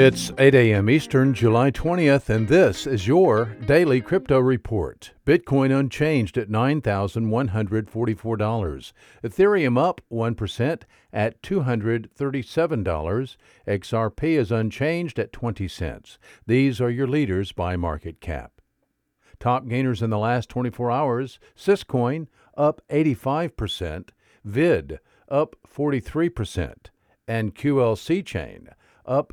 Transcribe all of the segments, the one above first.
It's 8 a.m. Eastern, July 20th, and this is your daily crypto report. Bitcoin unchanged at $9,144. Ethereum up 1% at $237. XRP is unchanged at 20 cents. These are your leaders by market cap. Top gainers in the last 24 hours Syscoin up 85%, VID up 43%, and QLC Chain up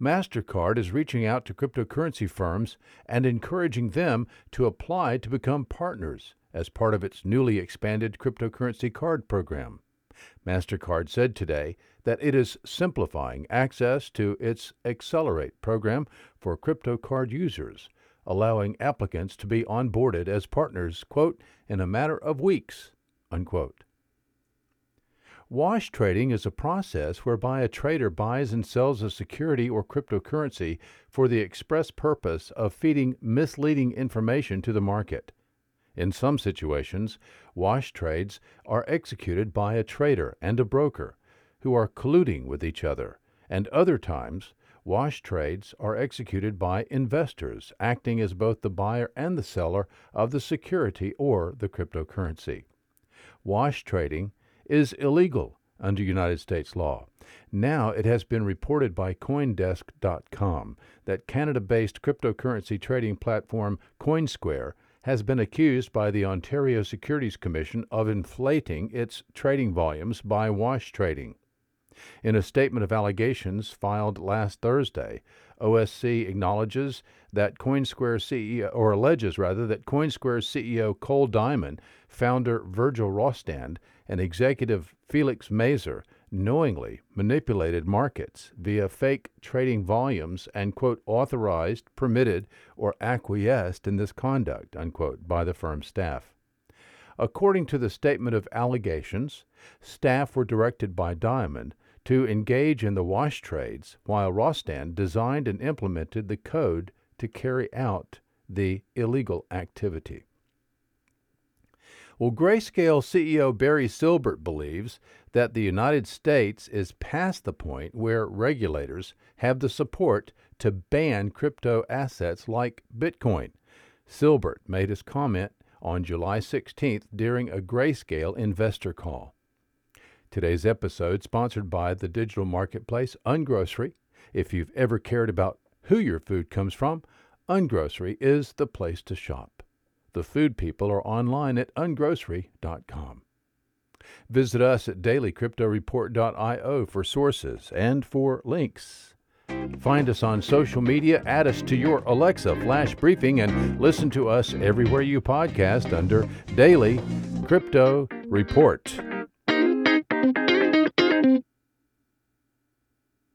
MasterCard is reaching out to cryptocurrency firms and encouraging them to apply to become partners as part of its newly expanded cryptocurrency card program. MasterCard said today that it is simplifying access to its Accelerate program for crypto card users, allowing applicants to be onboarded as partners, quote, in a matter of weeks, unquote. Wash trading is a process whereby a trader buys and sells a security or cryptocurrency for the express purpose of feeding misleading information to the market. In some situations, wash trades are executed by a trader and a broker who are colluding with each other, and other times, wash trades are executed by investors acting as both the buyer and the seller of the security or the cryptocurrency. Wash trading is illegal under United States law. Now it has been reported by Coindesk.com that Canada based cryptocurrency trading platform Coinsquare has been accused by the Ontario Securities Commission of inflating its trading volumes by wash trading. In a statement of allegations filed last Thursday, OSC acknowledges that Coinsquare CEO, or alleges rather, that Coinsquare CEO Cole Diamond, founder Virgil Rostand, and executive Felix Mazer knowingly manipulated markets via fake trading volumes and, quote, authorized, permitted, or acquiesced in this conduct, unquote, by the firm's staff. According to the statement of allegations, staff were directed by Diamond to engage in the wash trades, while Rostand designed and implemented the code to carry out the illegal activity. Well, Grayscale CEO Barry Silbert believes that the United States is past the point where regulators have the support to ban crypto assets like Bitcoin. Silbert made his comment on July 16th during a Grayscale investor call. Today's episode sponsored by the digital marketplace Ungrocery. If you've ever cared about who your food comes from, Ungrocery is the place to shop. The food people are online at ungrocery.com. Visit us at dailycryptoreport.io for sources and for links. Find us on social media, add us to your Alexa flash briefing, and listen to us everywhere you podcast under Daily Crypto Report.